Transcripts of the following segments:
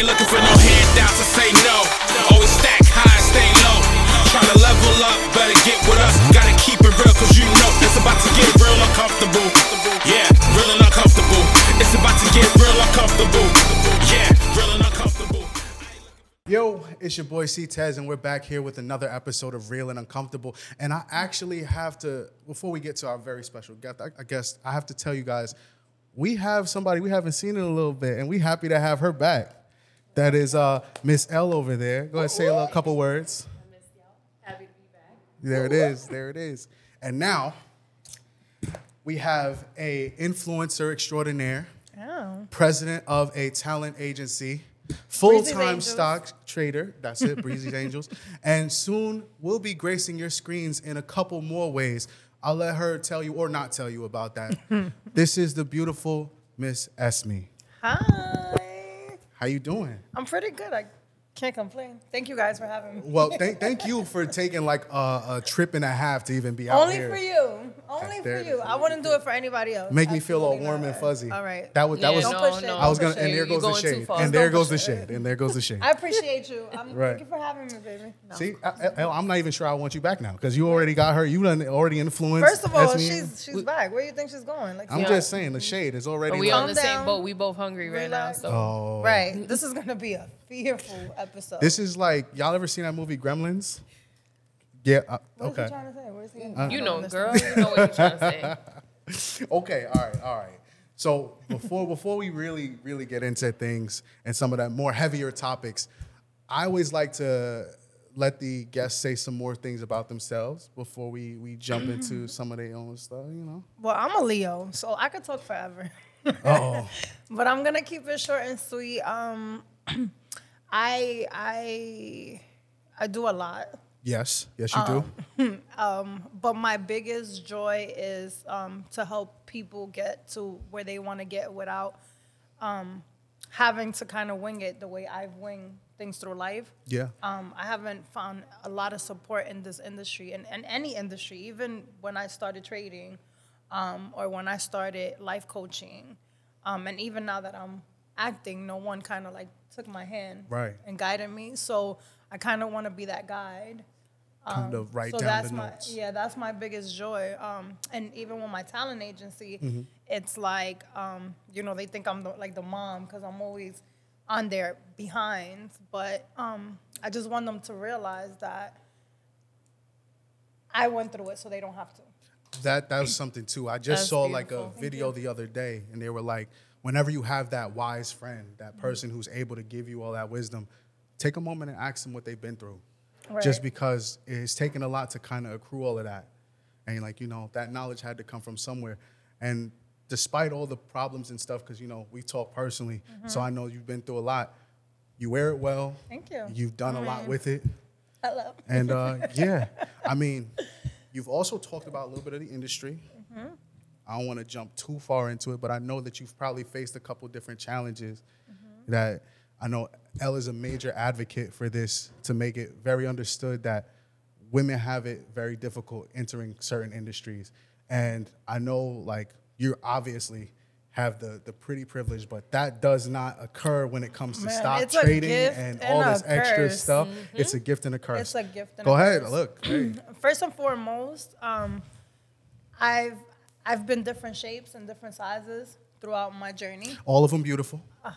ain't looking for no handouts, say no. Always stack high, stay low. Tryna level up, better get with us. Gotta keep it real, cause you know it's about to get real uncomfortable. Yeah, real and uncomfortable. It's about to get real uncomfortable. Yeah, real and uncomfortable. Yo, it's your boy Ctez, and we're back here with another episode of Real and Uncomfortable. And I actually have to, before we get to our very special guest, I, I guess I have to tell you guys, we have somebody we haven't seen in a little bit, and we happy to have her back. That is uh, Miss Elle over there. Go ahead, say a little couple words. Happy to be back. There it is. There it is. And now we have a influencer extraordinaire, Oh. president of a talent agency, full-time stock trader. That's it, Breezy's Angels. And soon we'll be gracing your screens in a couple more ways. I'll let her tell you or not tell you about that. this is the beautiful Miss Esmy. Hi. How you doing? I'm pretty good. I can't complain. Thank you guys for having me. Well, thank, thank you for taking like a, a trip and a half to even be out Only here. Only for you. Only for you. I wouldn't do it for anybody else. Make me feel all Absolutely warm not. and fuzzy. All right. That was that was. Don't push it. I was gonna, Don't and push there it. goes the going too shade, far. and there Don't goes the push shade, and there goes the shade. I appreciate you. I'm, Right. Thank you for having me, baby. No. See, I, I, I'm not even sure I want you back now because you already got her. You done already influenced. First of all, Esmy. she's she's back. Where do you think she's going? Like, I'm just saying the shade is already. But we like- on the same down. boat. We both hungry right now. Relax. So oh, right. This is gonna be a fearful episode. This is like y'all ever seen that movie Gremlins? Yeah. Uh, what is he okay. trying to say? What is he? you know, girl, you know what you're trying to say. Okay. All right. All right. So before before we really really get into things and some of that more heavier topics, I always like to let the guests say some more things about themselves before we we jump into some of their own stuff. You know. Well, I'm a Leo, so I could talk forever. Oh. but I'm gonna keep it short and sweet. Um, I I I do a lot, Yes. Yes, you do. but my biggest joy is um, to help people get to where they want to get without um, having to kind of wing it the way I've winged things through life. Yeah. Um, I haven't found a lot of support in this industry and, and any industry, even when I started trading um, or when I started life coaching. Um, and even now that I'm acting, no one kind of like took my hand Right. and guided me. So I kind of want to be that guide. Kind of write so down that's the my notes. yeah, that's my biggest joy. Um, and even with my talent agency, Mm-hmm. it's like um, you know they think I'm the, like the mom because I'm always on their behind. But um, I just want them to realize that I went through it, so they don't have to. That that was something too. I just That's saw like a video the other day, and they were like, whenever you have that wise friend, that person who's able to give you all that wisdom, take a moment and ask them what they've been through. Just because it's taken a lot to kind of accrue all of that, and like you know that knowledge had to come from somewhere, and despite all the problems and stuff, because you know we talk personally, so mm-hmm. I know you've been through a lot. You wear it well. Thank you. You've done a lot mm-hmm. with it. Hello. And uh, yeah, I mean, you've also talked about a little bit of the industry. Mm-hmm. I don't want to jump too far into it, but I know that you've probably faced a couple different challenges that I know Elle is a major advocate for this to make it very understood that women have it very difficult entering certain industries. And I know like you obviously have the the pretty privilege, but that does not occur when it comes to Man, stock trading and and all this extra curse. stuff. It's a gift and a curse. It's a gift and Go ahead, curse. look. Hey. First and foremost, um, I've I've been different shapes and different sizes throughout my journey. All of them beautiful.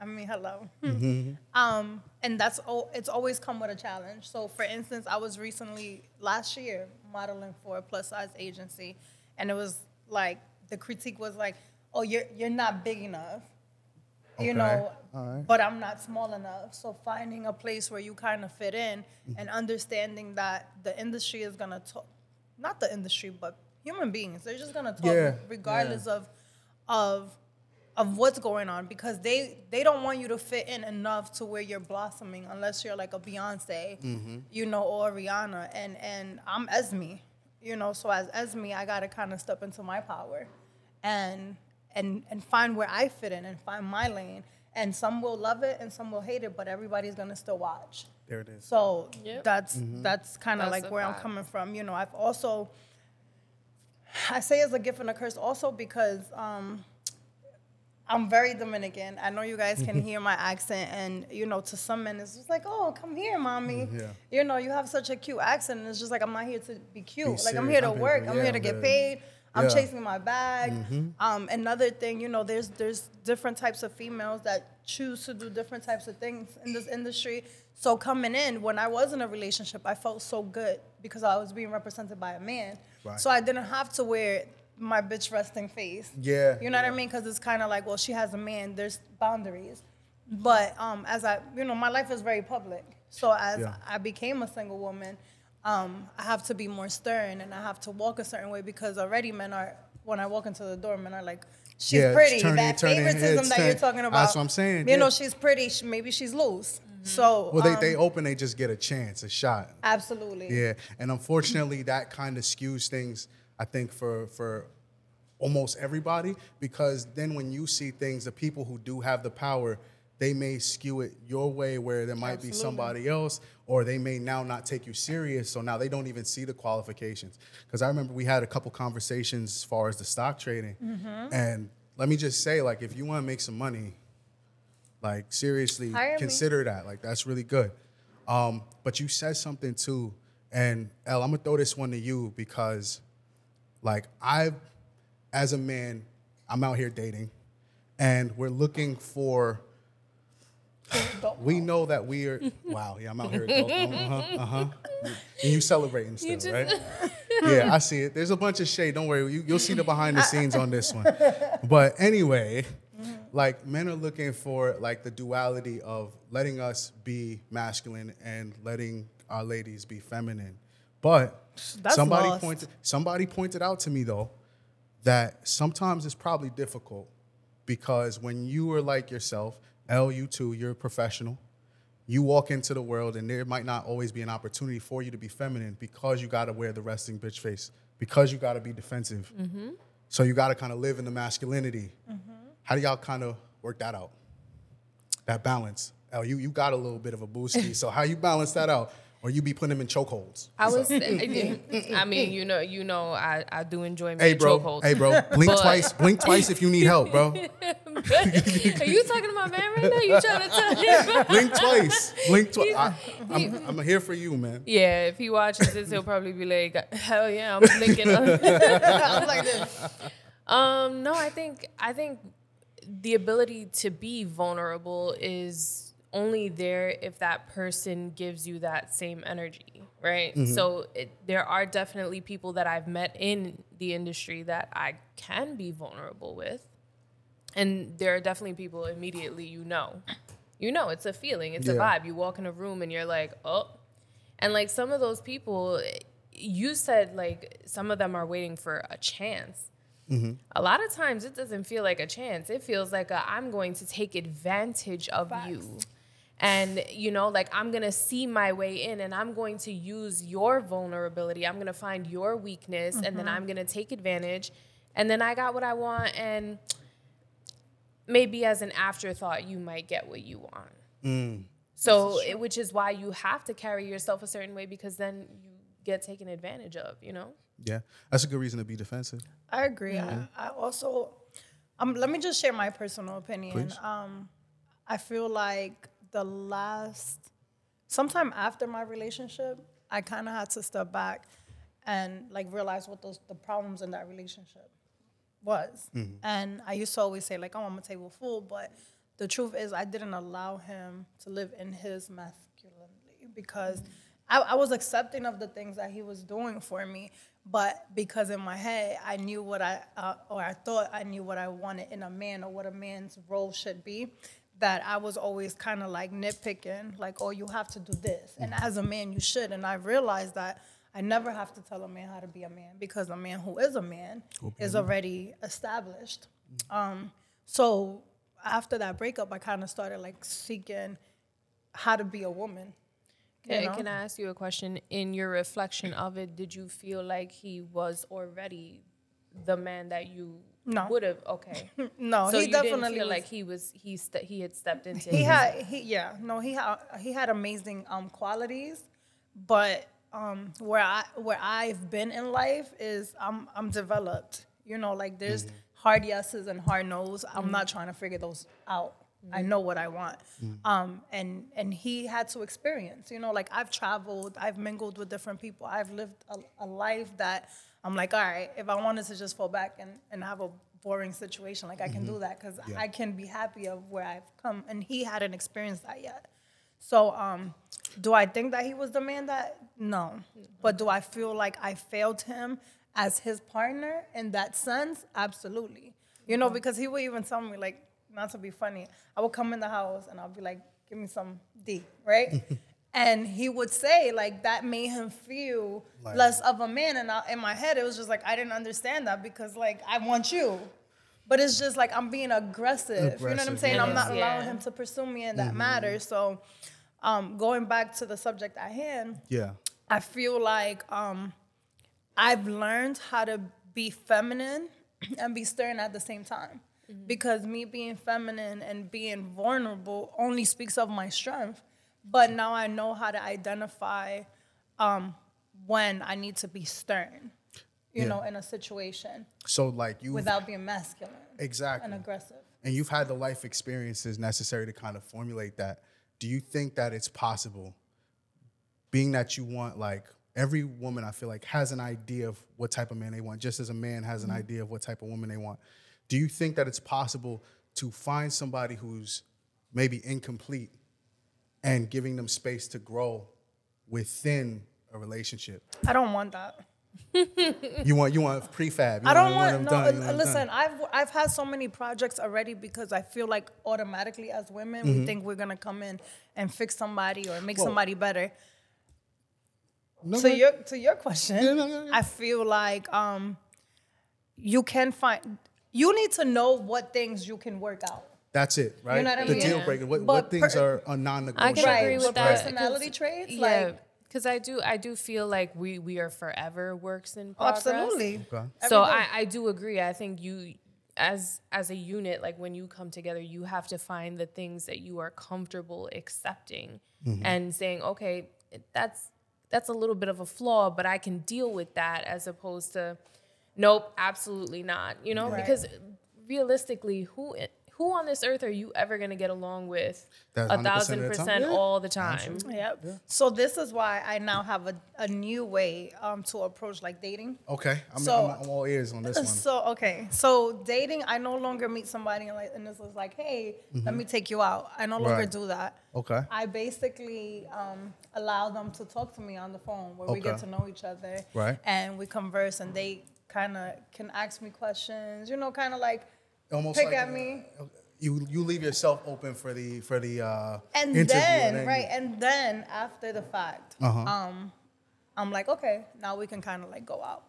I mean, hello. Mm-hmm. Um, and that's all. it's always come with a challenge. So, for instance, I was recently last year modeling for a plus size agency, and it was like the critique was like, "Oh, you're you're not big enough." Okay. You know, right. but I'm not small enough. So finding a place where you kind of fit in Mm-hmm. and understanding that the industry is gonna talk, not the industry, but human beings, they're just gonna talk Yeah, regardless of of of what's going on because they they don't want you to fit in enough to where you're blossoming unless you're like a Beyonce, Mm-hmm. you know, or Rihanna. And and I'm Esmy, you know. So as Esmy, I gotta kind of step into my power, and and and find where I fit in and find my lane. And some will love it and some will hate it, but everybody's gonna still watch. There it is. So Yep. that's Mm-hmm. that's kind of like a where I'm coming from. You know, I've also I say it's a gift and a curse also because um, I'm very Dominican. I know you guys can hear my accent, and you know, to some men, it's just like, "Oh, come here, mommy." Yeah. You know, you have such a cute accent, and it's just like I'm not here to be cute. Be like I'm here to I'm work. to- I'm yeah, here to get paid. I'm Yeah. Mm-hmm. chasing my bag. Um, another thing, you know, there's there's different types of females that choose to do different types of things in this industry. So coming in, when I was in a relationship, I felt so good because I was being represented by a man. Right. So I didn't have to wear my bitch resting face. Yeah. You know what I mean? Because it's kind of like, well, she has a man. There's boundaries. But um, as I, you know, my life is very public. So as Yeah. I became a single woman, um, I have to be more stern and I have to walk a certain way because already men are, when I walk into the door, men are like, she's Yeah, pretty. turning- that turning favoritism heads, that you're talking about. that's what I'm saying, You yeah. know, she's pretty. She, maybe she's loose. So Well, they, um, they open, they just get a chance, a shot. absolutely. Yeah, and unfortunately, that kind of skews things. I think for for almost everybody, because then when you see things, the people who do have the power, they may skew it your way, where there might be somebody else, or they may now not take you serious. So now they don't even see the qualifications. Because I remember we had a couple conversations as far as the stock trading, Mm-hmm. and let me just say, like, if you want to make some money, like seriously, Hire me. consider that. Like that's really good. Um, but you said something too, and Elle, I'm gonna throw this one to you because, like, I, as a man, I'm out here dating, and we're looking for. We know that we are. Wow, yeah, I'm out here. Adult, uh huh. Uh-huh. And you celebrating still, just- right? yeah, I see it. There's a bunch of shade. Don't worry. You, you'll see the behind the scenes on this one. But anyway, like men are looking for like the duality of letting us be masculine and letting our ladies be feminine. But That's somebody lost. pointed somebody pointed out to me though that sometimes it's probably difficult because when you are like yourself, Elle, you too, you're a professional. You walk into the world and there might not always be an opportunity for you to be feminine because you got to wear the resting bitch face, because you got to be defensive. Mm-hmm. So you got to kind of live in the masculinity. Mm-hmm. How do y'all kind of work that out? That balance. Elle, you, you got a little bit of a boosty. so how you balance that out? Or you be putting them in chokeholds? I was. I mean, you know, you know, I, I do enjoy me Hey bro, chokeholds. hey bro, blink But- twice, blink twice if you need help, bro. Are you talking to my man right now? You trying to tell him? Blink twice, blink twice. I'm, I'm here for you, man. Yeah, if he watches this, he'll probably be like, "Hell yeah, I'm blinking." I'm like this. Um, no, I think I think the ability to be vulnerable is only there if that person gives you that same energy, right? Mm-hmm. So it, there are definitely people that I've met in the industry that I can be vulnerable with, and there are definitely people immediately you know, you know, it's a feeling, it's a vibe. You walk in a room and you're like, oh, and like some of those people, you said like some of them are waiting for a chance. Mm-hmm. A lot of times it doesn't feel like a chance. It feels like i I'm going to take advantage of you. And you know, like I'm going to see my way in and I'm going to use your vulnerability. I'm going to find your weakness and then I'm going to take advantage. And then I got what I want and maybe as an afterthought you might get what you want. So, it, which is why you have to carry yourself a certain way because then you get taken advantage of, you know? Yeah, that's a good reason to be defensive. I agree. I, I also, um, let me just share my personal opinion. Please. Um, I feel like the last, sometime after my relationship, I kind of had to step back and like realize what those the problems in that relationship was. And I used to always say like, "Oh, I'm a table full," but the truth is, I didn't allow him to live in his masculinity because I, I was accepting of the things that he was doing for me, but because in my head I knew what I uh, or I thought I knew what I wanted in a man or what a man's role should be. That I was always kind of like nitpicking, like, "Oh, you have to do this," and as a man, you should. And I realized that I never have to tell a man how to be a man because a man who is a man is already established. Um, so after that breakup, I kind of started like seeking how to be a woman. you know? can I ask you a question? In your reflection of it, did you feel like he was already the man that you No. would have? Okay, No, so he you definitely didn't feel like he was he ste- he had stepped into. he his- had he yeah no he had he had amazing um qualities, but um where I where I've been in life is I'm I'm developed. You know, like there's hard yeses and hard no's. I'm not trying to figure those out. I know what I want. Um, and and he had to experience, you know, like I've traveled, I've mingled with different people, I've lived a, a life that I'm like, all right, if I wanted to just fall back and, and have a boring situation, like I can do mm-hmm. that because Yeah. I can be happy of where I've come. And he hadn't experienced that yet. So, um, do I think that he was the man that? No. Mm-hmm. But do I feel like I failed him as his partner in that sense? Absolutely. You know, mm-hmm. because he would even tell me, like, not to be funny, I would come in the house and I'll be like, give me some D, right? and he would say, like, that made him feel Like- less of a man. And I, in my head, it was just like, I didn't understand that because, like, I want you. But it's just like I'm being aggressive. You know what I'm saying? yeah. I'm not Yes, allowing yeah. him to pursue me in that matter. So, um, going back to the subject at hand, Yeah. I feel like um, I've learned how to be feminine and be stern at the same time. Because me being feminine and being vulnerable only speaks of my strength. But now I know how to identify um, when I need to be stern, you Yeah. know, in a situation So like you without being masculine exactly, and aggressive. and you've had the life experiences necessary to kind of formulate that. Do you think that it's possible, being that you want like every woman, I feel like has an idea of what type of man they want, just as a man has an Mm-hmm. idea of what type of woman they want. Do you think that it's possible to find somebody who's maybe incomplete and giving them space to grow within a relationship? I don't want that. You want you want prefab. You I don't want, want them no. done, want listen. I've I've had so many projects already because I feel like automatically as women Mm-hmm. we think we're gonna come in and fix somebody or make Well, somebody better. No, to no. your to your question, Yeah, no. I feel like um, you can find. You need to know what things you can work out. That's it, right? know what I the deal Yeah. breaker. What, what things per- are, are non-negotiable? I can Right, agree but with that. 'cause- personality traits, yeah, like- because I do, I do feel like we we are forever works in progress. Absolutely. Okay. So I, I do agree. I think you as as a unit, like when you come together, you have to find the things that you are comfortable accepting Mm-hmm. and saying, okay, that's that's a little bit of a flaw, but I can deal with that as opposed to nope, absolutely not. You know, Right. because realistically, who who on this earth are you ever gonna get along with That's a 100% thousand of the time. percent Yeah. all the time? Yep. So this is why I now have a, a new way um, to approach like dating. Okay, I'm, So- I'm, I'm all ears on this one. So okay, so dating, I no longer meet somebody and like, and this is like, hey, let me take you out. I no longer Mm-hmm. Right. do that. Okay. I basically um, allow them to talk to me on the phone where we get to know each other. Right. And we converse, and they kind of can ask me questions. You know, kind of like Almost pick like, at uh, me. You you leave yourself open for the for the uh, And interview, then, you- right, and then after the fact, Uh-huh. um, I'm like, okay, now we can kind of like go out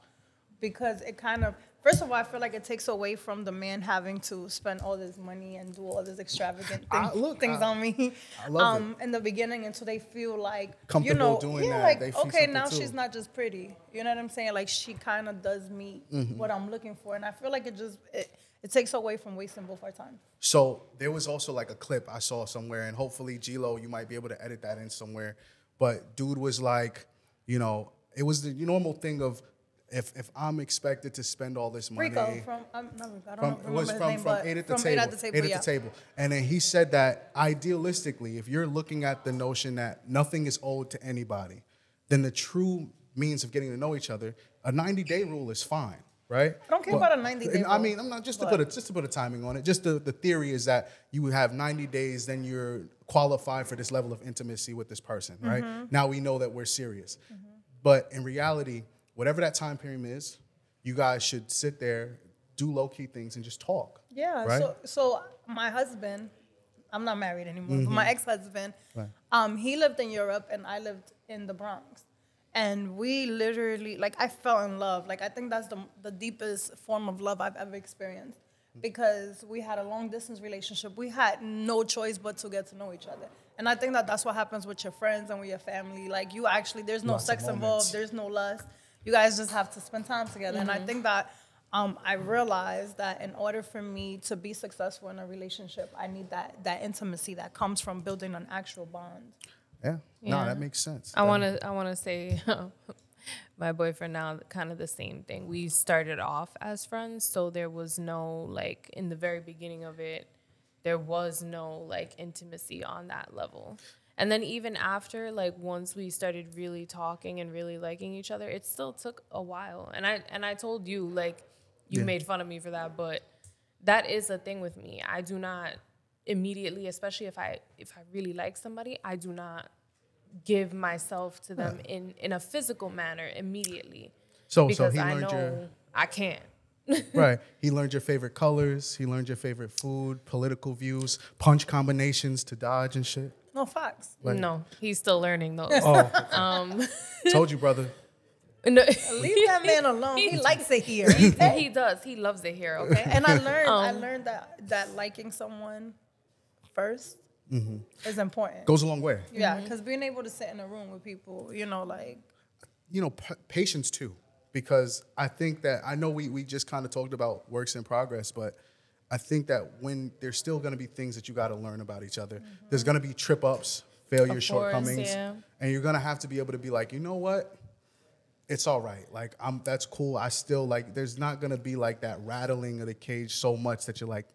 because it kind of, first of all, I feel like it takes away from the man having to spend all this money and do all this extravagant I- look, things I- on me. I love um, in the beginning until they feel like you know, doing yeah, that. like okay, now too. she's not just pretty. You know what I'm saying? Like she kind of does meet Mm-hmm. what I'm looking for, and I feel like it just it, it takes away from wasting both our time. So there was also like a clip I saw somewhere, and hopefully, G-Lo, you might be able to edit that in somewhere. But dude was like, you know, it was the normal thing of if if I'm expected to spend all this money. Rico from um, I don't from, know, it was from, name, from eight at the table. eight at the table, Eight at the table. And then he said that idealistically, if you're looking at the notion that nothing is owed to anybody, then the true means of getting to know each other, a 90 day rule is fine, right? I don't care about a 90 day I mean, I'm not just to put a just to put a timing on it. Just the, the theory is that you have 90 days, then you're qualified for this level of intimacy with this person, right? Mm-hmm. Now we know that we're serious. But in reality, whatever that time period is, you guys should sit there, do low key things, and just talk. Yeah. Right? So so my husband, I'm not married anymore, but my ex-husband, Mm-hmm. Right. um, he lived in Europe and I lived in the Bronx. And we literally like I fell in love. Like I think that's the the deepest form of love I've ever experienced. Because we had a long distance relationship. We had no choice but to get to know each other. And I think that that's what happens with your friends and with your family. Like you actually, there's no Lots sex involved. There's no lust. You guys just have to spend time together. And I think that um, I realized that in order for me to be successful in a relationship, I need that that intimacy that comes from building an actual bond. Yeah. No, that makes sense. I want to I want to say my boyfriend now kind of the same thing. We started off as friends, so there was no like in the very beginning of it, there was no like intimacy on that level. And then even after like once we started really talking and really liking each other, it still took a while. And I and I told you like you Yeah. made fun of me for that, but that is a thing with me. I do not immediately, especially if I if I really like somebody, I do not give myself to them in in a physical manner immediately So so he I learned know your I can't. right. He learned your favorite colors. He learned your favorite food, political views, punch combinations to dodge and shit. No facts. Like- no, he's still learning those. Oh, Um, told you, brother. no, Leave that man alone. He likes it here. he does. He loves it here. Okay. and I learned I Um, learned that that liking someone 1st Mm-hmm. is important. Goes a long way. Yeah, because being able to sit in a room with people, you know, like you know, p- patience too, because I think that I know we we just kind of talked about works in progress, but I think that when there's still going to be things that you got to learn about each other. There's going to be trip ups, failures, Of course, shortcomings, yeah. and you're going to have to be able to be like, you know what? It's all right. Like I'm that's cool. I still like there's not going to be like that rattling of the cage so much that you're like,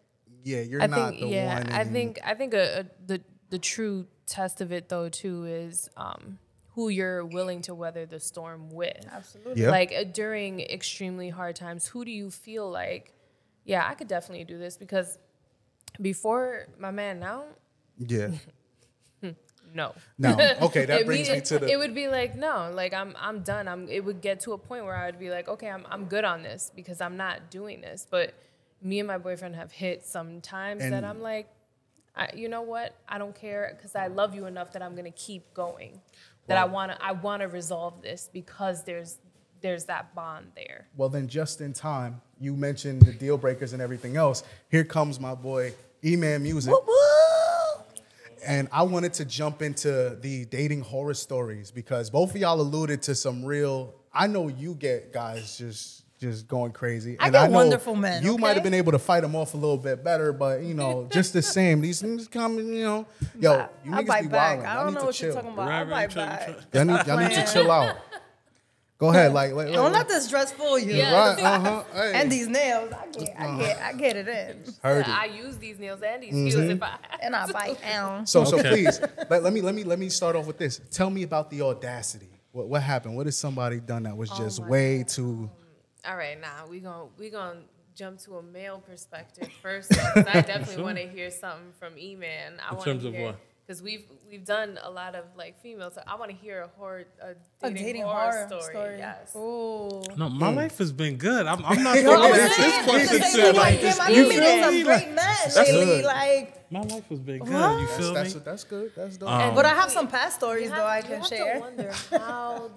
yeah, you're I not think the yeah. one. I think I think a, a, the the true test of it though too is um, who you're willing to weather the storm with. absolutely. Yeah. Like uh, during extremely hard times, who do you feel like, yeah, I could definitely do this because before my man now, yeah. no. No. Okay, that It brings mean- me to the It would be like no, like I'm I'm done. I'm. It would get to a point where I would be like, okay, I'm I'm good on this because I'm not doing this. But me and my boyfriend have hit some times that I'm like, I, you know what? I don't care because I love you enough that I'm gonna keep going. That I wanna I wanna resolve this because there's there's that bond there. Well, then, just in time, you mentioned the deal breakers and everything else. Here comes my boy E Man Music, and I wanted to jump into the dating horror stories because both of y'all alluded to some real. I know you get guys just just going crazy. I and get know wonderful men, You might have been able to fight them off a little bit better, but you know, just the same. These things come, you know, yo, you I niggas bite be back. I don't need know to what chill. you're talking about. Right, I right, bite back. Y'all need, y'all need to chill out. Go ahead, like, like, Don't like- let this dress fool you. Yeah. right, uh huh. Hey, And these nails, I get, I get, I get it in, heard it. I use these nails and these Mm-hmm. heels if I and I bite down. So, so please let, let me let me let me start off with this. Tell me about the audacity. What what happened? What has somebody done that was just Oh my way too? All right, now we gon' we gonna jump to a male perspective first. though, 'cause I definitely want to hear something from E Man. I In terms to of what? because we've we've done a lot of like females. So I want to hear a horror a A dating, dating horror, horror story. story. Yes. Ooh. No, my Mm. life has been good. I'm, I'm not No, I thinking was this, saying, this question just said like like, this. damn, I've You been feel meeting some me? great men That's lately. good. Like, My life has been good. What? You That's feel that's, me? that's good. That's dope. Um, but I have some past stories You though I can share. To wonder how.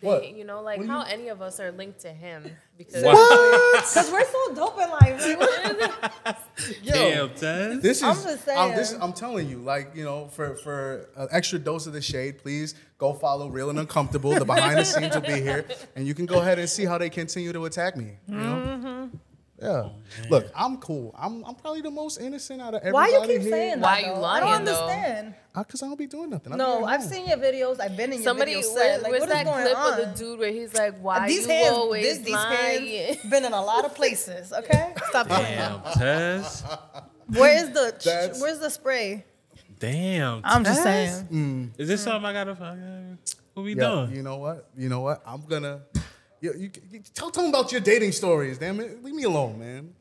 They, What? You know, like What how you- any of us are linked to him because Because we're so dope in life. Like, what- Yo, Damn, Taz. this is I'm just I'm, this. I'm telling you, like you know, for for an extra dose of the shade, please go follow Real and Uncomfortable. The behind the scenes will be here, and you can go ahead and see how they continue to attack me. You know. Mm-hmm. Yeah. Look, I'm cool. I'm I'm probably the most innocent out of everybody. Why everybody you keep here. saying that? Why you lying? I don't though? understand. Because I don't be doing nothing. I No, I've seen your videos. I've been in your videos. somebody video where, set. Like, where's what is that going clip on? of the dude where he's like, "Why these you hands, always this, these lying?" hands, been in a lot of places. Okay, stop playing. Damn, Taz. Where's the That's- Where's the spray? Damn. I'm just Taz? saying. Is this something I gotta? uh, What we Yeah, doing? you know what? You know what? I'm gonna. You, you, you tell, tell them about your dating stories. Damn it, leave me alone, man.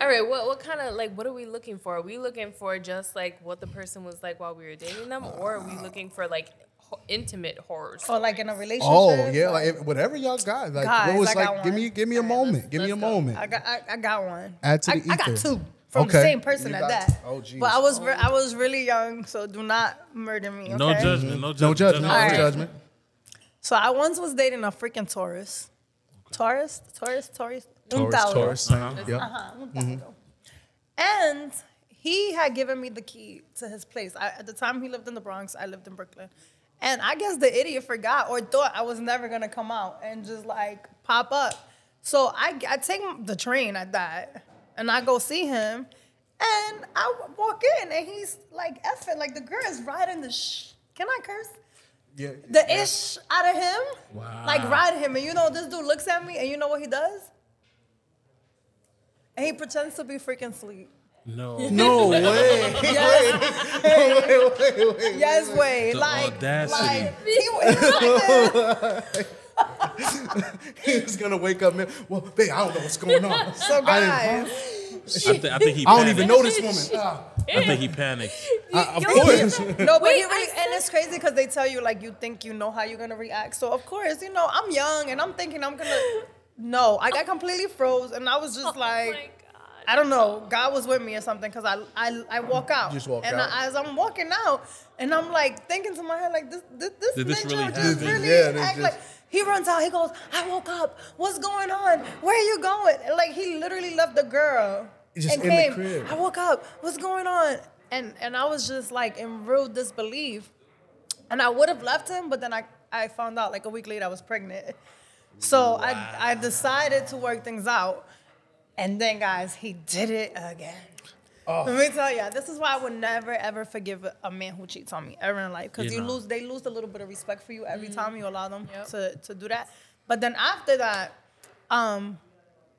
All right, what what kind of like what are we looking for? Are we looking for just like what the person was like while we were dating them, or are we looking for like ho- intimate horrors? Or like in a relationship. Oh yeah, like if, whatever y'all got. Like Guys, what was I got like? Give one. me, give me a All right, moment. let's- give me a go. moment. I got I, I got one. Add to I, the I got two from Okay. the same person You at that. oh, jeez. But I was re- I was really young, so do not murder me. Okay? No judgment. No judgment. no judgment. No Alright. judgment. So I once was dating a freaking Taurus. Taurus, Taurus, Taurus, Un Taurus, Tauro. Taurus. same. Yep. Uh-huh, un Tauro. And he had given me the key to his place. I, at the time, he lived in the Bronx. I lived in Brooklyn. And I guess the idiot forgot or thought I was never gonna come out and just like pop up. So I, I take the train at that, and I go see him, and I walk in, and he's like effing like the girl is riding the sh. Can I curse? Yeah. the ish out of him, Wow. like ride him. And you know, this dude looks at me, and you know what he does? And he pretends to be freaking asleep. No. No way. Yes, wait, wait, wait. yes, way. The like, audacity. like he, was like this. He was gonna wake up, man. Well, babe, I don't know what's going on. So guys, I, thi- I think he. I don't even know this woman. Ah, I think he panicked. I- of Yo, course. no, but Wait, he I really, and it's crazy because they tell you like you think you know how you're gonna react. So of course, you know, I'm young and I'm thinking I'm gonna. No, I got completely froze, and I was just Oh like. God. I don't know. God was with me or something because I, I I walk out. Just walk and out. I, as I'm walking out, and I'm like thinking to my head like this this this Did this ninja really just happen? really Yeah, act just- like he runs out. He goes, I woke up. What's going on? Where are you going? And like he literally left the girl Just and in the came. crib. I woke up. What's going on? And and I was just like in real disbelief. And I would have left him, but then I I found out like a week later I was pregnant. So I I decided to work things out. And then, guys, he did it again. Oh. Let me tell you, this is why I would never ever forgive a man who cheats on me ever in life because You you know. lose, they lose a little bit of respect for you every time you allow them Yep. to to do that. But then after that, um,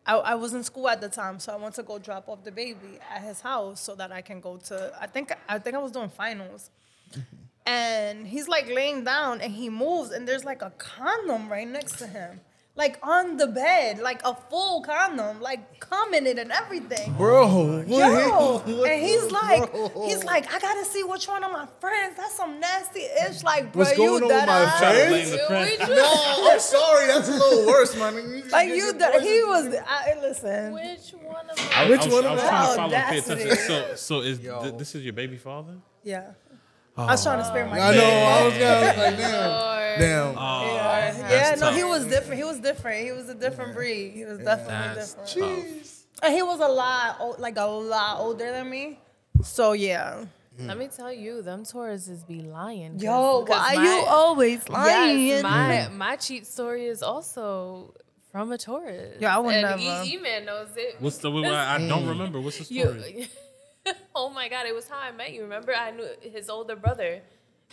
I, I was in school at the time, so I went to go drop off the baby at his house so that I can go to. I think I think I was doing finals, mm-hmm. and he's like laying down and he moves and there's like a condom right next to him, like on the bed, like a full condom, like cum in it and everything. Bro, what? Yo, what- and he's like, bro. he's like, I gotta see which one of my friends. That's some nasty ish. Like, bro, What's going you on with dead my ass. Trying to friends? blame the. No, I'm sorry. That's a little worse, man. You just Like you, your dead. voice he in- was. I, listen, Which one of I. Which I was, one I of was them? trying to follow pay Audacity. attention. So, so is Yo. th- this is your baby father? yeah. I was trying to spare my. I know. I was gonna I was like, damn, damn. Oh, Yeah, that's yeah no, tough. he was different. He was different. He was a different breed. He was definitely That's different. tough. And he was a lot, o- like a lot older than me. So yeah. Mm. Let me tell you, them Tauruses be lying. 'cause- Yo, 'cause why my- you always lying? Yes, my mm. my cheat story is also from a Taurus. Yeah, I would and never. E man knows it. What's the? I, I don't remember. What's the story? You, oh my god, it was how I met you. Remember, I knew his older brother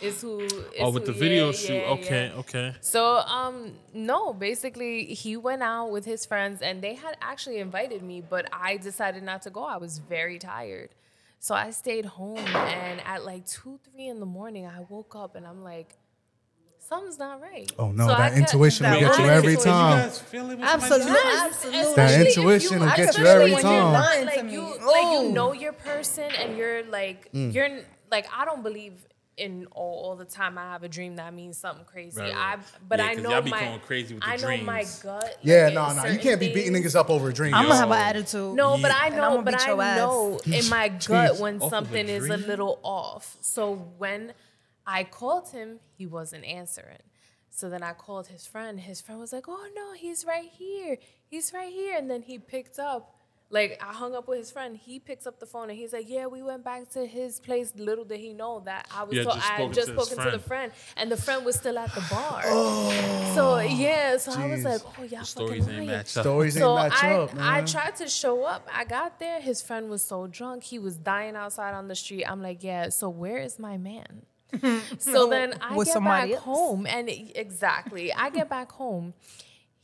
is who. Is oh, with who- the video yeah, shoot. yeah, okay, yeah. okay. So um no, basically he went out with his friends and they had actually invited me, but I decided not to go. I was very tired. So I stayed home and at like two, three in the morning I woke up and I'm like, something's not right. Oh no, So that kept- intuition will get you every So So you time. guys feel Absolutely. Absolutely. That intuition will get you every when time. You're Lying to like me. you, like Oh. you know your person, and you're like Mm. you're like I don't believe in all, all the time. I have a dream that means something crazy. Right, I but Yeah, I 'cause know y'all be my going crazy with the I know my dreams. gut. Yeah, no, no, you can't be beating things. niggas up over a dream. I'm gonna have an attitude. No, but I know, but I your ass. know in my gut when Off of a something is a little off. So when I called him, he wasn't answering. So then I called his friend. His friend was like, "Oh no, he's right here. He's right here." And then he picked up. Like I hung up with his friend. He picks up the phone and he's like, "Yeah, we went back to his place. Little did he know that I was. You had just I had just to his spoken to the friend. friend, and the friend was still at the bar. oh, so yeah, so I was like, "Oh, y'all The stories fucking ain't lying." match up. Stories ain't So match I, up, man. I tried to show up. I got there. His friend was so drunk. He was dying outside on the street. I'm like, yeah. So where is my man? so then I With get somebody back else. home, and it- exactly, I get back home.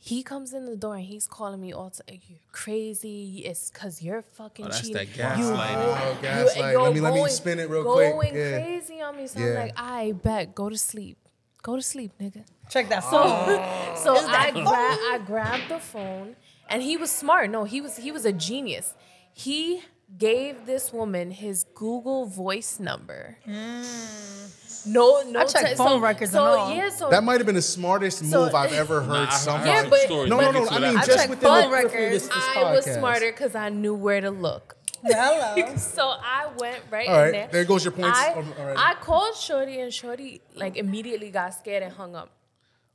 He comes in the door and he's calling me all to you're crazy. It's cause you're fucking Oh, that's cheating. that You- gaslighting. Oh, you- gaslight. you're Let me let me going- spin it real going quick. Yeah. crazy on me. So Yeah. I'm like, I bet. Go to sleep. Go to sleep, nigga. Check that. So, phone. so I gra- I grabbed the phone, and he was smart. No, he was he was a genius. He gave this woman his Google Voice number. Mm. No, no. I checked te- phone so, records so, and all. Yeah, so That might have been the smartest So- move I've ever heard Nah, I- I somebody. Yeah, some but- stories, no, but no, we'll no. I mean, that. just checked within phone the periphery records. this, this I was smarter because I knew where to look. Hello. So I went right All in there. there goes your points I, al- I called Shorty and Shorty like immediately got scared and hung up.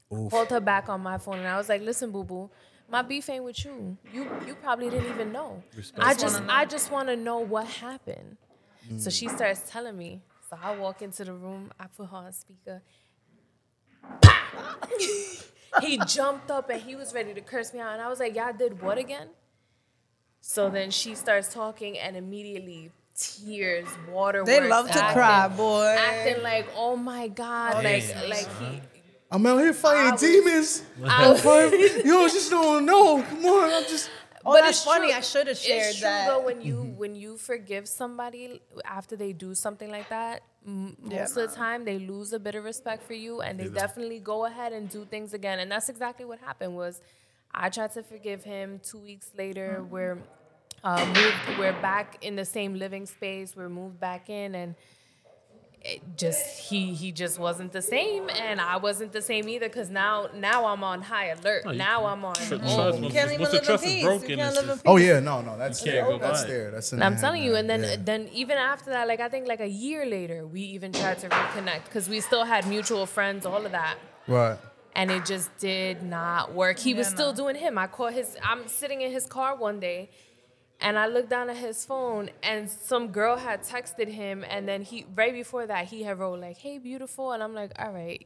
Called her back on my phone and I was like, "Listen, boo boo, my beef ain't with you. You you probably didn't even know. I just I just want to know what happened." So she starts telling me. So I walk into the room. I put her on speaker. he jumped up and he was ready to curse me out, and I was like, "Y'all did what again?" So then she starts talking, and immediately tears, water. They love to cry, boy. Acting like, oh my god, like Damn, like he, I'm out here fighting I was- demons. I was- Yo, just don't know. Come on, I'm just. Oh, But it's funny. true. I should have shared it's true that. though when you when you forgive somebody after they do something like that m- Yeah, most of the time they lose a bit of respect for you and they definitely go ahead and do things again and that's exactly what happened was i tried to forgive him two weeks later Mm-hmm. we're uh, moved we're back in the same living space we're moved back in and it just he he just wasn't the same and i wasn't the same either because now now i'm on high alert you now i'm on Tr- oh. You can't even once the trust peace. is broken, can't it's live in just- peace. Oh yeah, no, no, that's You can't go that's back. there. That's. in I'm telling you, and then yeah. then even after that, like I think like a year later, we even tried to reconnect because we still had mutual friends, all of that, right. and it just did not work. He was still no. doing him. I caught his. I'm sitting in his car one day, and I looked down at his phone, and some girl had texted him, and then he right before that he had wrote like, "Hey, beautiful," and I'm like, "All right."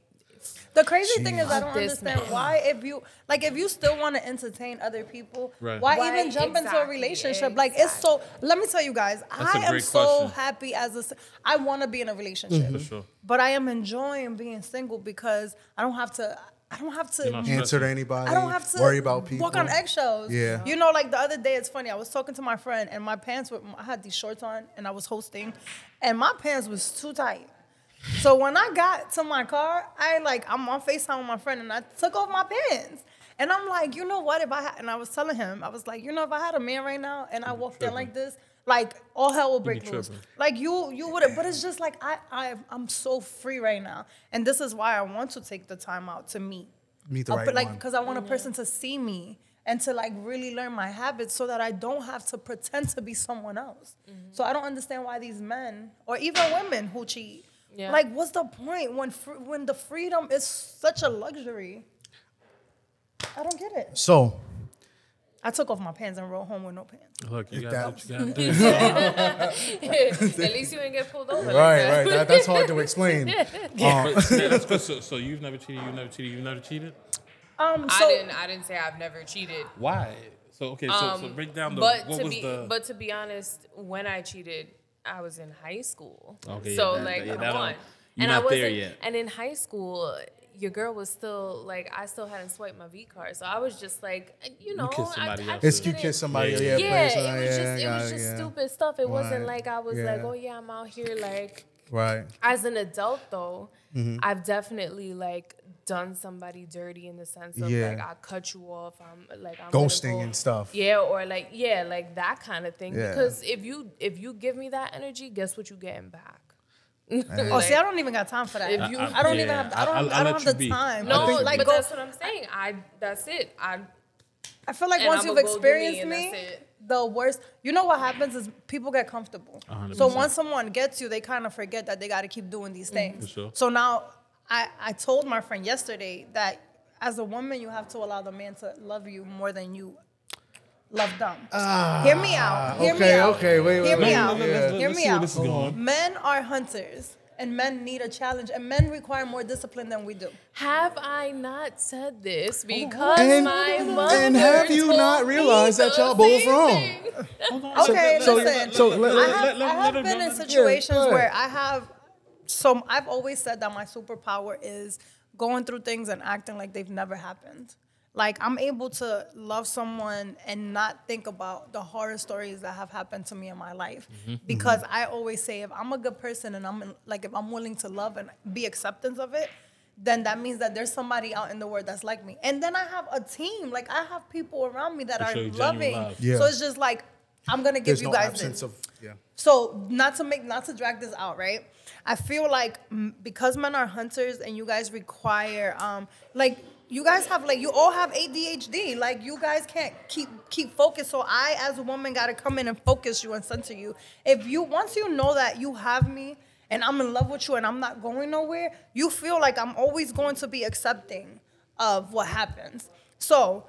The crazy thing is, I don't This understand man. why if you like if you still want to entertain other people, Right. why, Why- even jump into a exactly, relationship? Like it's so. Let me tell you guys, a I am great so question. happy as a. I want to be in a relationship, For sure. but I am enjoying being single because I don't have to. I don't have to. Answer to anybody. I don't have to worry about people. walk on eggshells. Yeah. You know, like the other day, it's funny. I was talking to my friend, and my pants were. I had these shorts on, and I was hosting, and my pants was too tight. So when I got to my car, I like I'm on Facetime with my friend, and I took off my pants. And I'm like, you know what? If I had, and I was telling him, I was like, you know, if I had a man right now, and I walked in like this, like all hell will break loose. tripping. Like you, you would have. But it's just like I, I, I'm so free right now, and this is why I want to take the time out to meet Meet the uh, right but like because I want a person to see me and to like really learn my habits so that I don't have to pretend to be someone else. So I don't understand why these men or even women who cheat. Yeah. Like, what's the point when fr- when the freedom is such a luxury? I don't get it. So I took off my pants and rode home with no pants. Look, you got that- what you got to do. At least you didn't get pulled over. like right, that. right. That, that's hard to explain. Um, But, yeah, that's good. So, so you've never cheated. You've never cheated. You've never cheated. Um, so I didn't. I didn't say I've never cheated. Why? So okay. So, so Um, break down the. but what to was be the? but to be honest, when I cheated, I was in high school. Okay, so yeah, that- like yeah, come on. you're and I not there wasn't yet. and in high school your girl was still like I still hadn't swiped my V card. So I was just like you know, kissed I, somebody I else. it's you didn't- kiss somebody. Yeah, Yeah, yeah. yeah, play it was yeah, just it was just yeah. stupid stuff. It wasn't like I was like, oh yeah, I'm out here like Right. as an adult though, Mm-hmm. I've definitely like done somebody dirty in the sense of Yeah. like I cut you off. I'm like I'm Ghosting go- and stuff. Yeah, or like yeah, like that kind of thing. Yeah. Because if you if you give me that energy, guess what you getting back? Oh, see, I don't even got time for that. If you- I, I don't yeah, even have. I don't. I'll- I'll I don't have the be. time. No, think, like but go, that's what I'm saying. I that's it. I I feel like once I'ma you've experienced me me, and that's it. the worst. You know what happens is people get comfortable. hundred So once someone gets you, they kind of forget that they got to keep doing these mm, things. For sure. So now, I I told my friend yesterday that as a woman, you have to allow the man to love you more than you love them. Ah, Hear me out. Hear me okay, out. okay, wait, wait, Hear wait. me No, out. no, no, Hear me out. this. Men are hunters. And men need a challenge, and men require more discipline than we do. have I not said this oh, because And- my mother and have you told not realized that y'all both same wrong? thing. Okay, so- listen. so let- I let- have, let- let- I have let her been go, in let her go. situations Yeah, where. I have. So I've always said that my superpower is going through things and acting like they've never happened. Like I'm able to love someone and not think about the horror stories that have happened to me in my life, because I always say if I'm a good person and I'm like if I'm willing to love and be acceptance of it, then that means that there's somebody out in the world that's like me. And then I have a team, like I have people around me that To are show loving. Yeah. So it's just like I'm gonna give There's you no guys this. of yeah. So not to make not to drag this out, right? I feel like mm, because men are hunters and you guys require um like you guys have like you all have ADHD. Like you guys can't keep keep focused. So I as a woman gotta come in and focus you and center you. If you once you know that you have me and I'm in love with you and I'm not going nowhere, you feel like I'm always going to be accepting of what happens. So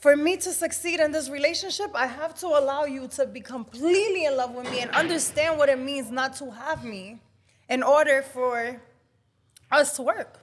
for me to succeed in this relationship, I have to allow you to be completely in love with me and understand what it means not to have me in order for us to work.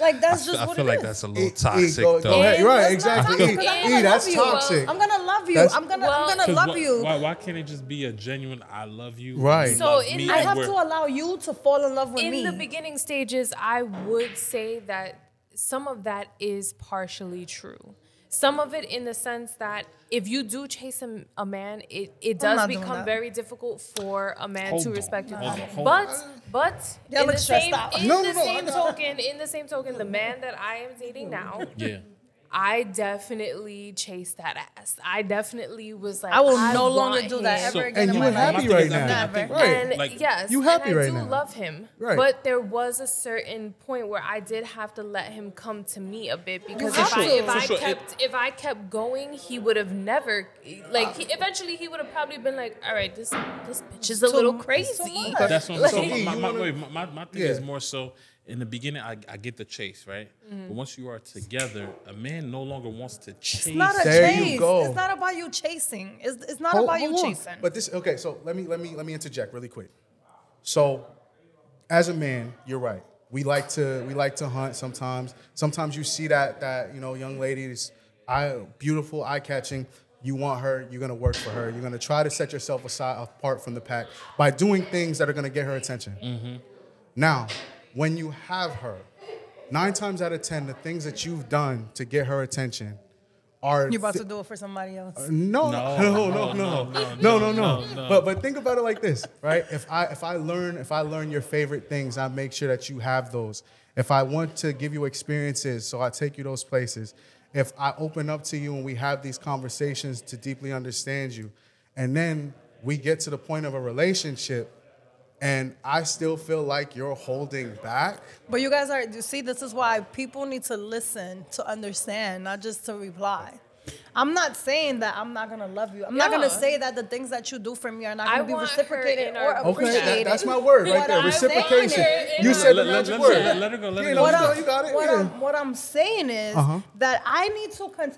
Like that's I just feel, I what feel it like is. that's a little E, toxic, go- though. go ahead. And Right, That's exactly. Not E, I'm E, gonna that's love you. toxic. I'm gonna love you. That's- I'm gonna Well, I'm gonna 'Cause love why, you. Why, why can't it just be a genuine "I love you"? Right. So love in me, I have to allow you to fall in love with in me. the beginning stages, I would say that some of that is partially true. Some of it in the sense that if you do chase a, a man, it, it does become very difficult for a man Hold to on, respect you. hold on, hold but on. but Y'all in the same in No, the no, same know. token, in the same token, the man that I am dating now, Yeah. I definitely chased that ass. I definitely was like, I will no want longer do that him. ever So- again And in you my were life. happy My right thing is, I now. think- I think, Never. And like, yes, You happy and I right do now. love him. Right. But there was a certain point where I did have to let him come to me a bit because have if I if I sure. It- kept if I kept going, he would have never like he, eventually he would have probably been like, all right, this this bitch is a little crazy. much. That's what I'm So, saying. My, my, my, my, my thing Yeah. is more so in the beginning, I, I get the chase, right? Mm-hmm. But once you are together, a man no longer wants to chase. It's not a There you go. It's not about you chasing. It's, it's not Hold- about you on. chasing. But this okay, so let me let me let me interject really quick. So as a man, you're right. We like to we like to hunt sometimes. Sometimes you see that that, you know, young ladies, is eye beautiful, eye catching. You want her, you're gonna work for her. You're gonna try to set yourself aside apart from the pack by doing things that are gonna get her attention. Mm-hmm. Now, when you have her, nine times out of ten, the things that you've done to get her attention are you're about th- to do it for somebody else. Uh, no, no, no, no, no, no, no, no. But but think about it like this, right? If I if I learn if I learn your favorite things, I make sure that you have those. If I want to give you experiences, so I take you those places. If I open up to you and we have these conversations to deeply understand you, and then we get to the point of a relationship and I still feel like you're holding back. But you guys are, you see, this is why people need to listen to understand, not just to reply. I'm not saying that I'm not gonna love you. I'm not gonna say that the things that you do for me are not gonna be want her reciprocated or our- Okay, that, that's my word right there. I'm Reciprocation. You said the let, let, magic let, word. let, let her go. Let Yeah, her go. what you I'm, got it, you got it, what, yeah. I'm, what I'm saying is Uh-huh. that I need to con-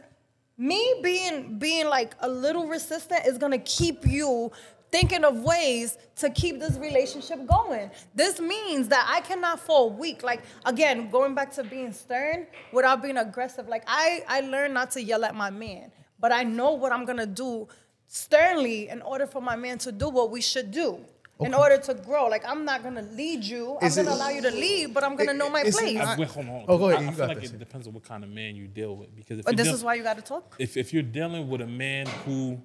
me being being like a little resistant is gonna keep you thinking of ways to keep this relationship going. This means that I cannot fall weak. Like again, going back to being stern without being aggressive. Like I I learned not to yell at my man, but I know what I'm gonna do sternly in order for my man to do what we should do. In order to grow, like I'm not gonna lead you. Is I'm it- gonna allow you to lead, but I'm gonna it- know my place. not- I, wait, hold on. Oh, go ahead, I, you I feel got like this. it depends on what kind of man you deal with. Because if But this deal- is why you gotta talk. if, if you're dealing with a man who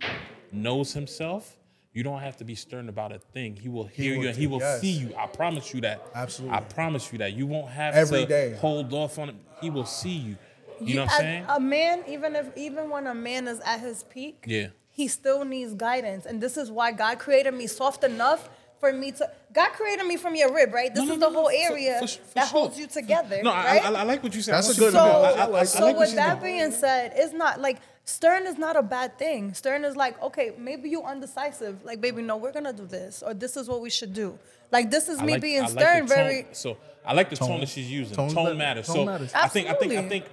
knows himself, you don't have to be stern about a thing. He will hear will you and he will yes. see you. I promise you that. Absolutely. I promise you that. You won't have Every to day. hold off on it. He will see you. You, know what I'm a, saying? A man, even if even when a man is at his peak, Yeah. he still needs guidance, and this is why God created me soft enough for me to. God created me from your rib, right? This No, is the no, whole for- area for- for that sure. holds you together. No, right? I, I, I like what you said. That's I a want good you So. I- I- I- I like so what with that know. being said, it's not like stern is not a bad thing. Stern is like, okay, maybe you undecisive. Like, baby, no, we're gonna do this, or this is what we should do. Like, this is I me like- being I like stern. tone- very. So I like the tone, Tone. that she's using. Tone Tone, matters. tone so matters. I think I think I Absolutely. think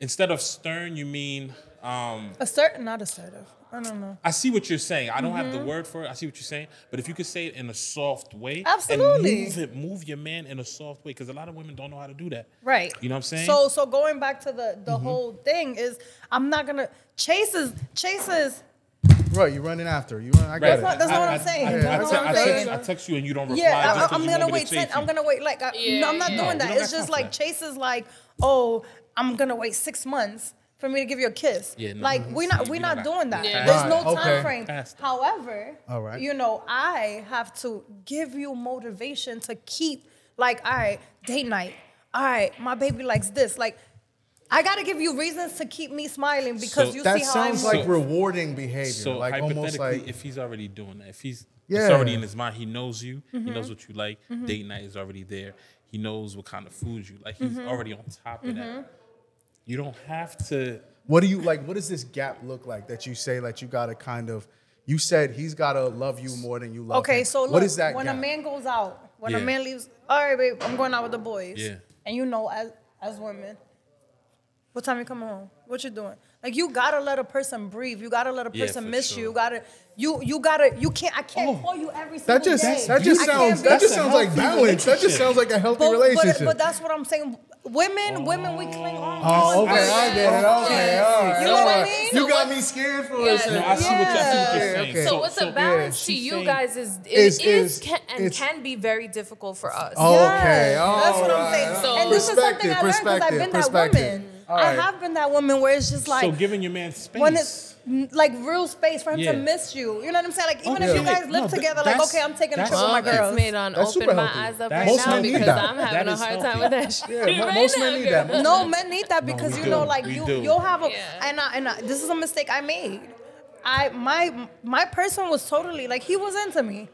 instead of stern, you mean um, Assertive, not assertive. I don't know. I see what you're saying. I don't have Mm-hmm. the word for it. I see what you're saying. But if you could say it in a soft way, Absolutely. and move it, move your man in a soft way, because a lot of women don't know how to do that. Right. You know what I'm saying? So so going back to the the Mm-hmm. whole thing is I'm not gonna chases chases. Right, you're running after. You run, I get Right. it. not- that's not what I'm saying. I, I, That's I, te- what I'm I saying. text, I text you and you don't reply. Yeah, just I, 'cause I'm gonna wait. to Ten, I'm gonna wait. Like I, Yeah, no, I'm not yeah. doing that. don't It's got just like that. chases like oh I'm gonna wait six months for me to give you a kiss. Yeah, no, like we're not we we don't not doing that. Yeah. There's no time okay. frame. Past. However, All right. you know I have to give you motivation to keep like all right date night. All right, my baby likes this. Like I gotta give you reasons to keep me smiling because So- you That see how sounds I'm like rewarding behavior. So like almost hypothetically, like if he's already doing that, if he's Yeah. it's already in his mind, he knows you, he Mm-hmm. knows what you like. Date night is already there. He knows what kind of food you like. He's Mm-hmm. already on top of that. You don't have to. what do you like? What does this gap look like that you say like you gotta kind of? You said he's gotta love you more than you love Okay, him. so look, what is that when gap? a man goes out, when Yeah. a man leaves, all right, babe, I'm going out with the boys. Yeah. And you know, as as women, what time you coming home? What you doing? Like you gotta let a person breathe. You gotta let a person for miss sure. you. You gotta you you gotta you can't I can't Oh, call you every single that just day. that just I sounds that just sounds like balance. That just sounds like a healthy but, relationship. but, but that's what I'm saying. Women, women, we cling on. Oh, okay, I get it. Okay, all right. You know all what I right. mean? You So got what- me scared for Yeah. a second. No, I see what, I see what you're saying. Okay. So what's a balance to she's you saying- guys is it Is- is, is- can, and it's- can be very difficult for us. Oh, Yes, Okay, that's what I'm all saying. right. So- and this is something I learned because I've been that perspective, woman. All I right. have been that woman where it's just like so giving your man space. when it's like real space for him Yeah. to miss you. You know what I'm saying? Like even Okay. if you guys live th- together, like okay, I'm taking a that's trip with my okay. It's girls. made on That's open super my healthy. eyes up That's- right Most now men need because that. I'm having a hard healthy. time with that shit. Yeah, right most now, men need girl. that. No, men need that because we you do. know, like We you, do. you'll have a, Yeah. and I, and I, this is a mistake I made. I my my person was totally like he was into me,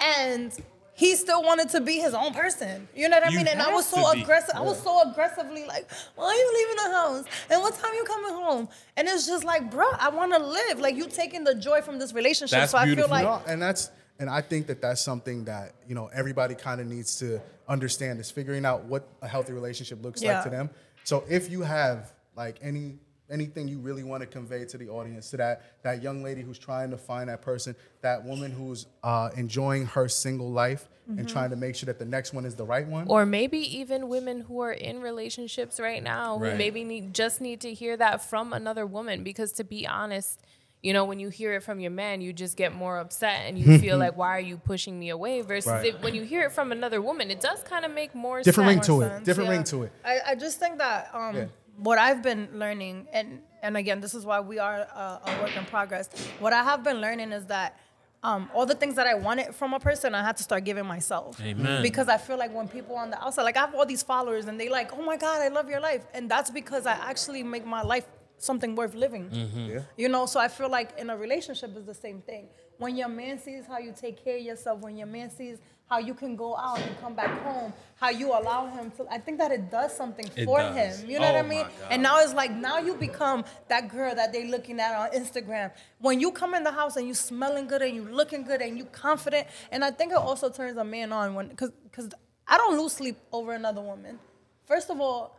and he still wanted to be his own person. You know what I You mean? And I was to so be. aggressive. I was so aggressively like, why are you leaving the house? And what time you coming home? And it's just like, bro, I want to live. Like you taking the joy from this relationship. That's so I feel beautiful. like No, and that's and I think that that's something that you know everybody kind of needs to understand is figuring out what a healthy relationship looks Yeah. like to them. So if you have like any anything you really want to convey to the audience, to that that young lady who's trying to find that person, that woman who's uh, enjoying her single life Mm-hmm. and trying to make sure that the next one is the right one. Or maybe even women who are in relationships right now who maybe need just need to hear that from another woman because to be honest, you know, when you hear it from your man, you just get more upset and you feel like, why are you pushing me away? Versus Right. if, when you hear it from another woman, it does kind of make more Different ring sense. to it. sense, Different yeah. ring to it. I, I just think that um, Yeah. What I've been learning, and and again, this is why we are a, a work in progress. What I have been learning is that um, all the things that I wanted from a person, I had to start giving myself. Amen. Because I feel like when people on the outside, like I have all these followers, and they like, oh my god, I love your life, and that's because I actually make my life something worth living. Yeah. You know, so I feel like in a relationship is the same thing. When your man sees how you take care of yourself, when your man sees how you can go out and come back home, how you allow him to, I think that it does something It for does. him. You know Oh what I oh mean? And now it's like now you become that girl that they're looking at on Instagram. When you come in the house and you smelling good and you looking good and you confident, and I think it also turns a man on when because because I don't lose sleep over another woman. First of all,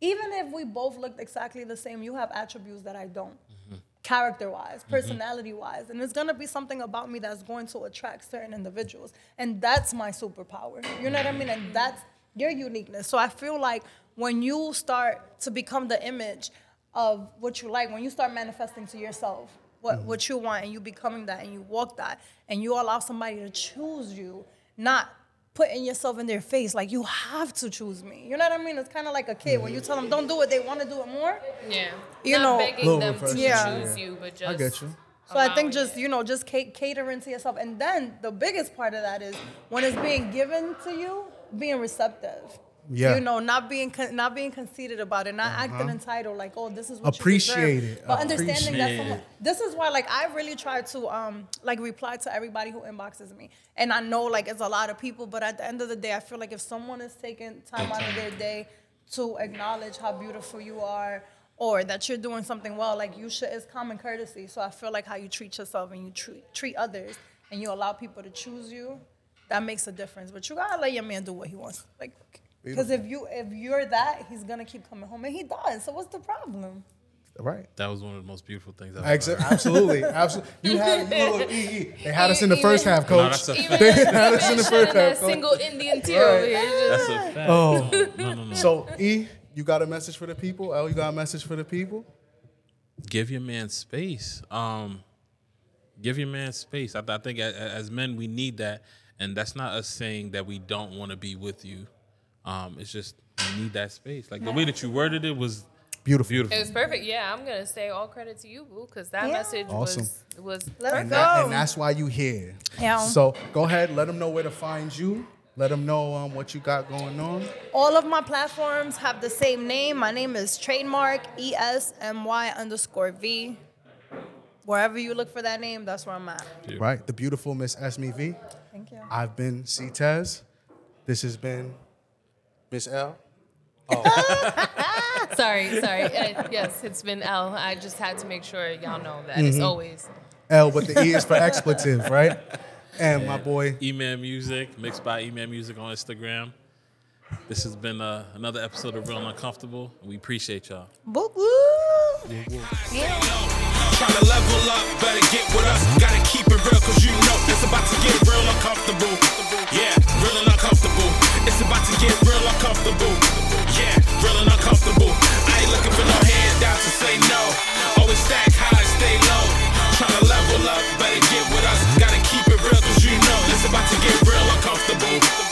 even if we both looked exactly the same, you have attributes that I don't. Character wise, mm-hmm. personality wise. And it's gonna be something about me that's going to attract certain individuals. And that's my superpower. You know what I mean? And that's your uniqueness. So I feel like when you start to become the image of what you like, when you start manifesting to yourself what, mm-hmm. what you want and you becoming that and you walk that and you allow somebody to choose you, not putting yourself in their face like you have to choose me. You know what I mean? It's kind of like a kid when you tell them don't do it, they want to do it more. Yeah. You Not know- begging them to yeah. choose you, but just I get you. So I think just it. you know just ca- catering to yourself, and then the biggest part of that is when it's being given to you, being receptive. Yeah. You know, not being con- not being conceited about it, not acting entitled, like oh this is what Appreciate you deserve. it. But understanding that someone. This is why like I really try to um like reply to everybody who inboxes me, and I know like it's a lot of people, but at the end of the day, I feel like if someone is taking time out of their day to acknowledge how beautiful you are or that you're doing something well, like you should, it's common courtesy. So I feel like how you treat yourself and you treat, treat others and you allow people to choose you, that makes a difference. But you gotta let your man do what he wants. Like, because if you if you're that, he's gonna keep coming home, and he does. So what's the problem? Right. That was one of the most beautiful things I've Ex- ever heard. absolutely, absolutely. You had you look, E, E. They had us in the first half, No, coach. that's a fact. even had us in the shutting first that half, go- single Indian tea over here. That's a fact. Oh. No, no, no. So E, you got a message for the people? Elle, you got a message for the people? give your man space. Um, give your man space. I, I think as, as men we need that, and that's not us saying that we don't want to be with you. Um, it's just we need that space. Like the way that you worded it was Beautiful. beautiful. it was perfect. Yeah, I'm gonna say all credit to you, boo, because that Yeah. message Awesome. was was Let's perfect. And, that, go. and that's why you here. Yeah. So go ahead, let them know where to find you. Let them know um, what you got going on. All of my platforms have the same name. My name is trademark E S M Y underscore V. Wherever you look for that name, that's where I'm at. Right, the beautiful Miss Esmy V. Thank you. I've been Ctez. This has been Miss Elle? Oh. sorry, sorry. Uh, yes, it's been Elle. I just had to make sure y'all know that mm-hmm. it's always L, but the E is for expletive, right? And, my boy, Eman Music, mixed by Eman Music on Instagram. This has been uh, another episode of Real Uncomfortable. We appreciate y'all. Boop, boop. Trying to level up, better get with us. Gotta keep it real, cause you know it's about to get real uncomfortable. Yeah, real uncomfortable. It's about to get real uncomfortable. Yeah, real and uncomfortable. I ain't looking for no handouts, to say no. Oh, Always stack.